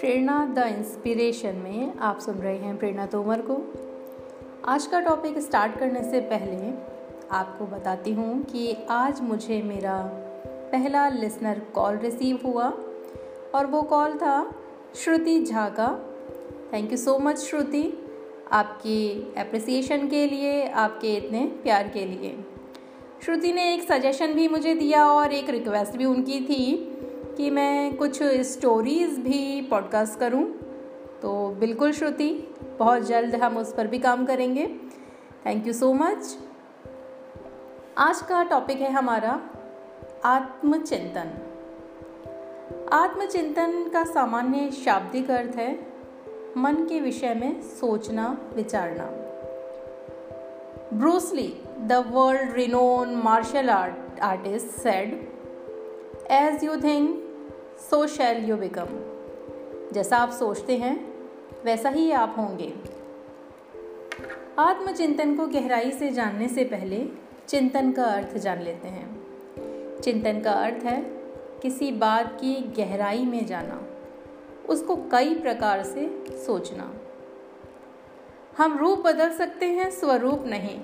Prerna the inspiration में आप सुन रहे हैं प्रेरणा तोमर को। आज का टॉपिक स्टार्ट करने से पहले आपको बताती हूँ कि आज मुझे मेरा पहला लिसनर कॉल रिसीव हुआ और वो कॉल था श्रुति झा का thank you so much Shruti. आपकी अप्रिसिएशन के लिए, आपके इतने प्यार के लिए। श्रुति ने एक सजेशन भी मुझे दिया और एक रिक्वेस्ट भी उनकी थी। कि मैं कुछ स्टोरीज़ भी पॉडकास्ट करूँ। तो बिल्कुल श्रुति, बहुत जल्द हम उस पर भी काम करेंगे। थैंक यू सो मच आज का टॉपिक है हमारा आत्मचिंतन। आत्मचिंतन का सामान्य शाब्दिक अर्थ है मन के विषय में सोचना, विचारना। Bruce Lee the world renowned martial art, artist said as you think so shall you become जैसा आप सोचते हैं, वैसा ही आप होंगे। आत्मचिंतन को गहराई से जानने से पहले चिंतन का अर्थ जान लेते हैं। चिंतन का अर्थ है किसी बात की गहराई में जाना, उसको कई प्रकार से सोचना। हम रूप बदल सकते हैं, स्वरूप नहीं।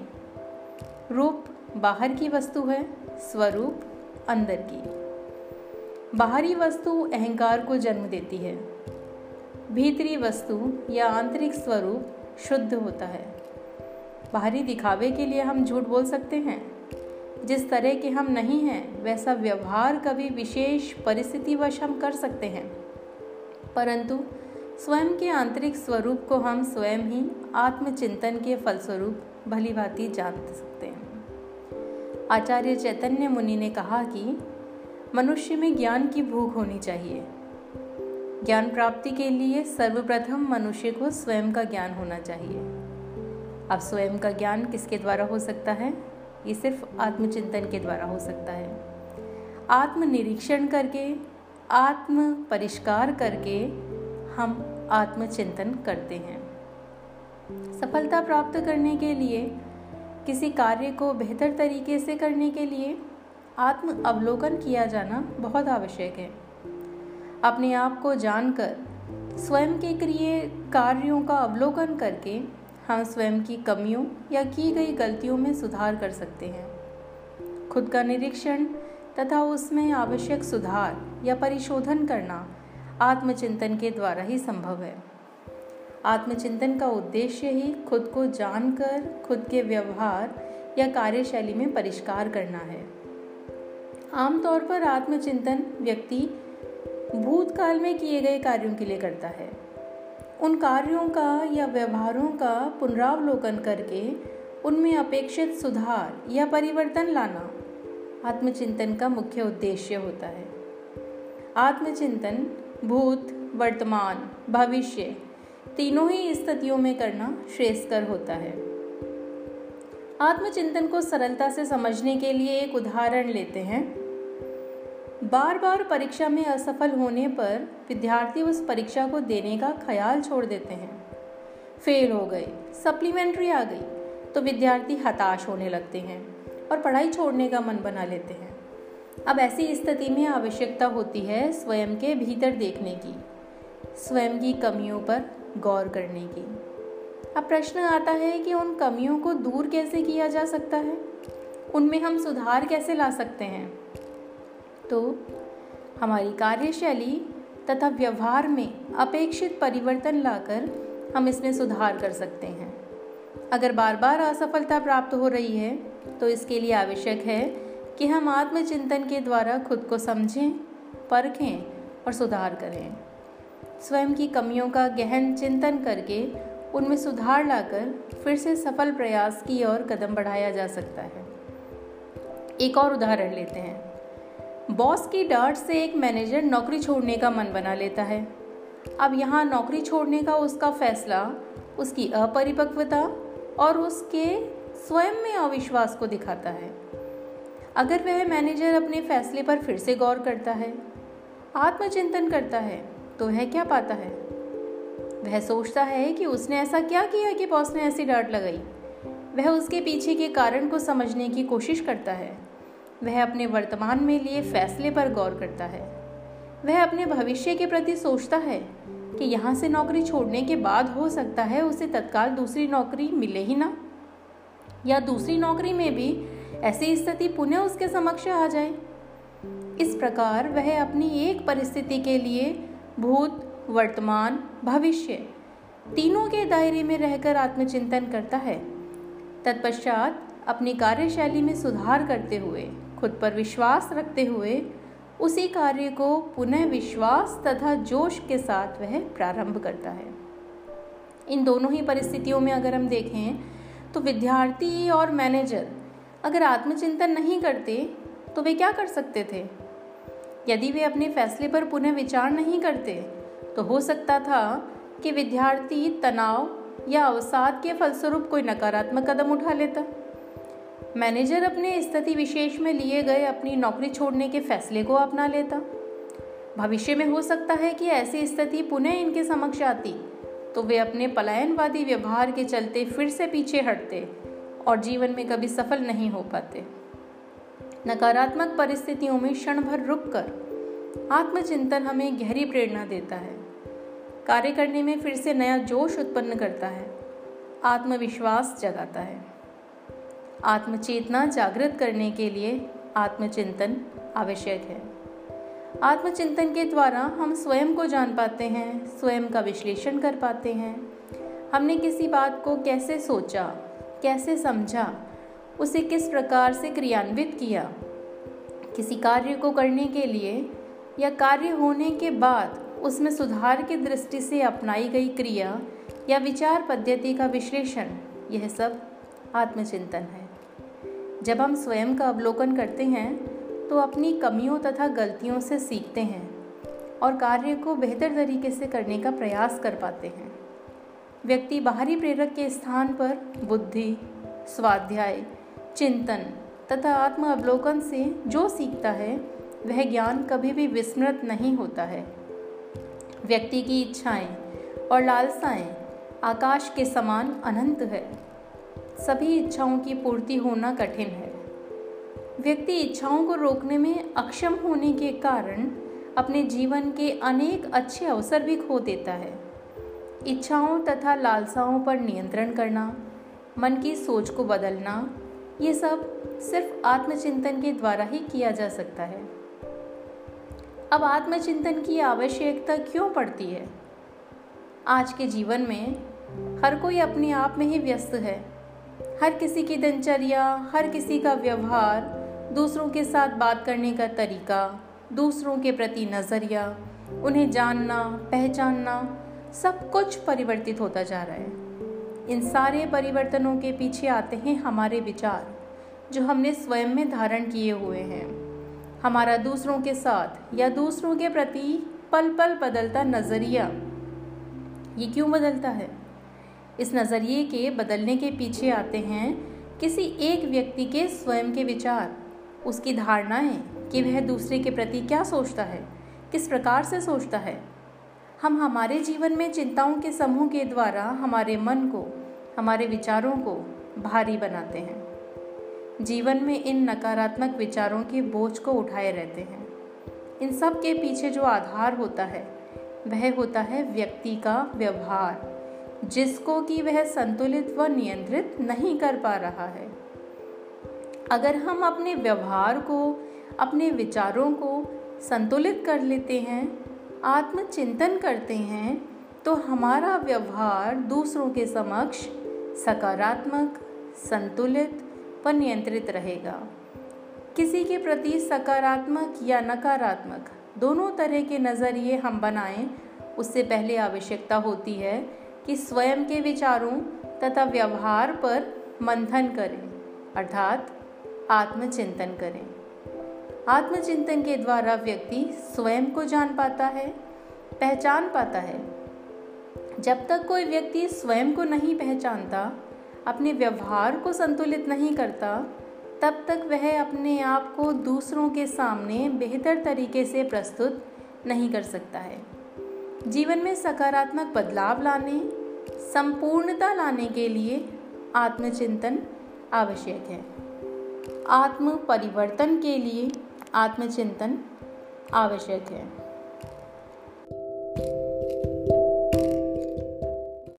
रूप बाहर की वस्तु है, स्वरूप अंदर की। बाहरी वस्तु अहंकार को जन्म देती है। भीतरी वस्तु या आंतरिक स्वरूप शुद्ध होता है। बाहरी दिखावे के लिए हम झूठ बोल सकते हैं। जिस तरह के हम नहीं हैं, वैसा व्यवहार कभी विशेष परिस्थितिवश हम कर सकते हैं। परंतु स्वयं के आंतरिक स्वरूप को हम स्वयं ही आत्मचिंतन के फलस्वरूप भली भांति जान सकते हैं। आचार्य चैतन्य मुनि ने कहा कि मनुष्य में ज्ञान की भूख होनी चाहिए। ज्ञान प्राप्ति के लिए सर्वप्रथम मनुष्य को स्वयं का ज्ञान होना चाहिए। अब स्वयं का ज्ञान किसके द्वारा हो सकता है? ये सिर्फ़ आत्मचिंतन के द्वारा हो सकता है। आत्मनिरीक्षण करके आत्म परिष्कार करके हम आत्मचिंतन करते हैं। सफलता प्राप्त करने के लिए, किसी कार्य को बेहतर तरीके से करने के लिए आत्म अवलोकन किया जाना बहुत आवश्यक है। अपने आप को जानकर, स्वयं के क्रिय कार्यों का अवलोकन करके, हम स्वयं की कमियों या की गई गलतियों में सुधार कर सकते हैं। खुद का निरीक्षण तथा उसमें आवश्यक सुधार या परिशोधन करना आत्मचिंतन के द्वारा ही संभव है। आत्मचिंतन का उद्देश्य ही खुद को जानकर, खुद के व्यवहार या कार्यशैली में परिष्कार करना है। आमतौर पर आत्मचिंतन व्यक्ति भूतकाल में किए गए कार्यों के लिए करता है। उन कार्यों का या व्यवहारों का पुनरावलोकन करके उनमें अपेक्षित सुधार या परिवर्तन लाना आत्मचिंतन का मुख्य उद्देश्य होता है। आत्मचिंतन, भूत, वर्तमान, भविष्य तीनों ही स्थितियों में करना श्रेष्ठकर होता है। आत्मचिंतन को सरलता से समझने के लिए एक उदाहरण लेते हैं। बार बार परीक्षा में असफल होने पर विद्यार्थी उस परीक्षा को देने का ख्याल छोड़ देते हैं। फेल हो गए, सप्लीमेंट्री आ गई तो विद्यार्थी हताश होने लगते हैं और पढ़ाई छोड़ने का मन बना लेते हैं। अब ऐसी स्थिति में आवश्यकता होती है स्वयं के भीतर देखने की, स्वयं की कमियों पर गौर करने की। अब प्रश्न आता है कि उन कमियों को दूर कैसे किया जा सकता है? उनमें हम सुधार कैसे ला सकते हैं? तो हमारी कार्यशैली तथा व्यवहार में अपेक्षित परिवर्तन लाकर हम इसमें सुधार कर सकते हैं। अगर बार बार असफलता प्राप्त हो रही है तो इसके लिए आवश्यक है कि हम आत्मचिंतन के द्वारा खुद को समझें, परखें और सुधार करें। स्वयं की कमियों का गहन चिंतन करके उनमें सुधार लाकर फिर से सफल प्रयास की ओर कदम बढ़ाया जा सकता है। एक और उदाहरण लेते हैं। बॉस की डांट से एक मैनेजर नौकरी छोड़ने का मन बना लेता है। अब यहाँ नौकरी छोड़ने का उसका फैसला, उसकी अपरिपक्वता और उसके स्वयं में अविश्वास को दिखाता है। अगर वह मैनेजर अपने फैसले पर फिर से गौर करता है, आत्मचिंतन करता है तो वह क्या पाता है? वह सोचता है कि उसने ऐसा क्या किया कि बॉस ने ऐसी डांट लगाई। वह उसके पीछे के कारण को समझने की कोशिश करता है। वह अपने वर्तमान में लिए फैसले पर गौर करता है। वह अपने भविष्य के प्रति सोचता है कि यहाँ से नौकरी छोड़ने के बाद हो सकता है उसे तत्काल दूसरी नौकरी मिले ही ना। या दूसरी नौकरी में भी ऐसी स्थिति पुनः उसके समक्ष आ जाए। इस प्रकार वह अपनी एक परिस्थिति के लिए भूत, वर्तमान, भविष्य तीनों के दायरे में रहकर आत्मचिंतन करता है। तत्पश्चात अपनी कार्यशैली में सुधार करते हुए खुद पर विश्वास रखते हुए उसी कार्य को पुनः विश्वास तथा जोश के साथ वह प्रारंभ करता है। इन दोनों ही परिस्थितियों में अगर हम देखें तो विद्यार्थी और मैनेजर अगर आत्मचिंतन नहीं करते तो वे क्या कर सकते थे? यदि वे अपने फैसले पर पुनः विचार नहीं करते तो हो सकता था कि विद्यार्थी तनाव या अवसाद के फलस्वरूप कोई नकारात्मक कदम उठा लेता। मैनेजर अपने स्थिति विशेष में लिए गए अपनी नौकरी छोड़ने के फैसले को अपना लेता। भविष्य में हो सकता है कि ऐसी स्थिति पुनः इनके समक्ष आती तो वे अपने पलायनवादी व्यवहार के चलते फिर से पीछे हटते और जीवन में कभी सफल नहीं हो पाते। नकारात्मक परिस्थितियों में क्षण भर रुक कर आत्मचिंतन हमें गहरी प्रेरणा देता है। कार्य करने में फिर से नया जोश उत्पन्न करता है, आत्मविश्वास जगाता है। आत्मचेतना जागृत करने के लिए आत्मचिंतन आवश्यक है। आत्मचिंतन के द्वारा हम स्वयं को जान पाते हैं, स्वयं का विश्लेषण कर पाते हैं। हमने किसी बात को कैसे सोचा, कैसे समझा, उसे किस प्रकार से क्रियान्वित किया, किसी कार्य को करने के लिए या कार्य होने के बाद उसमें सुधार की दृष्टि से अपनाई गई क्रिया या विचार पद्धति का विश्लेषण, यह सब आत्मचिंतन है। जब हम स्वयं का अवलोकन करते हैं तो अपनी कमियों तथा गलतियों से सीखते हैं और कार्य को बेहतर तरीके से करने का प्रयास कर पाते हैं। व्यक्ति बाहरी प्रेरक के स्थान पर बुद्धि, स्वाध्याय, चिंतन तथा आत्म अवलोकन से जो सीखता है, वह ज्ञान कभी भी विस्मृत नहीं होता है। व्यक्ति की इच्छाएँ और लालसाएँ आकाश के समान अनंत है। सभी इच्छाओं की पूर्ति होना कठिन है। व्यक्ति इच्छाओं को रोकने में अक्षम होने के कारण अपने जीवन के अनेक अच्छे अवसर भी खो देता है। इच्छाओं तथा लालसाओं पर नियंत्रण करना, मन की सोच को बदलना, ये सब सिर्फ़ आत्मचिंतन के द्वारा ही किया जा सकता है। अब आत्मचिंतन की आवश्यकता क्यों पड़ती है? आज के जीवन में हर कोई अपने आप में ही व्यस्त है। हर किसी की दिनचर्या, हर किसी का व्यवहार, दूसरों के साथ बात करने का तरीका, दूसरों के प्रति नज़रिया, उन्हें जानना, पहचानना, सब कुछ परिवर्तित होता जा रहा है। इन सारे परिवर्तनों के पीछे आते हैं हमारे विचार, जो हमने स्वयं में धारण किए हुए हैं। हमारा दूसरों के साथ या दूसरों के प्रति पल पल बदलता नज़रिया, ये क्यों बदलता है? इस नज़रिए के बदलने के पीछे आते हैं किसी एक व्यक्ति के स्वयं के विचार, उसकी धारणाएँ कि वह दूसरे के प्रति क्या सोचता है, किस प्रकार से सोचता है। हम हमारे जीवन में चिंताओं के समूह के द्वारा हमारे मन को, हमारे विचारों को भारी बनाते हैं। जीवन में इन नकारात्मक विचारों के बोझ को उठाए रहते हैं। इन सब के पीछे जो आधार होता है, वह होता है व्यक्ति का व्यवहार। जिसको कि वह संतुलित व नियंत्रित नहीं कर पा रहा है। अगर हम अपने व्यवहार को, अपने विचारों को संतुलित कर लेते हैं, आत्मचिंतन करते हैं तो हमारा व्यवहार दूसरों के समक्ष सकारात्मक, संतुलित व नियंत्रित रहेगा। किसी के प्रति सकारात्मक या नकारात्मक दोनों तरह के नज़रिए हम बनाएँ, उससे पहले आवश्यकता होती है कि स्वयं के विचारों तथा व्यवहार पर मंथन करें, अर्थात आत्मचिंतन करें। आत्मचिंतन के द्वारा व्यक्ति स्वयं को जान पाता है, पहचान पाता है। जब तक कोई व्यक्ति स्वयं को नहीं पहचानता, अपने व्यवहार को संतुलित नहीं करता, तब तक वह अपने आप को दूसरों के सामने बेहतर तरीके से प्रस्तुत नहीं कर सकता है। जीवन में सकारात्मक बदलाव लाने, संपूर्णता लाने के लिए आत्मचिंतन आवश्यक है। आत्म परिवर्तन के लिए आत्मचिंतन आवश्यक है।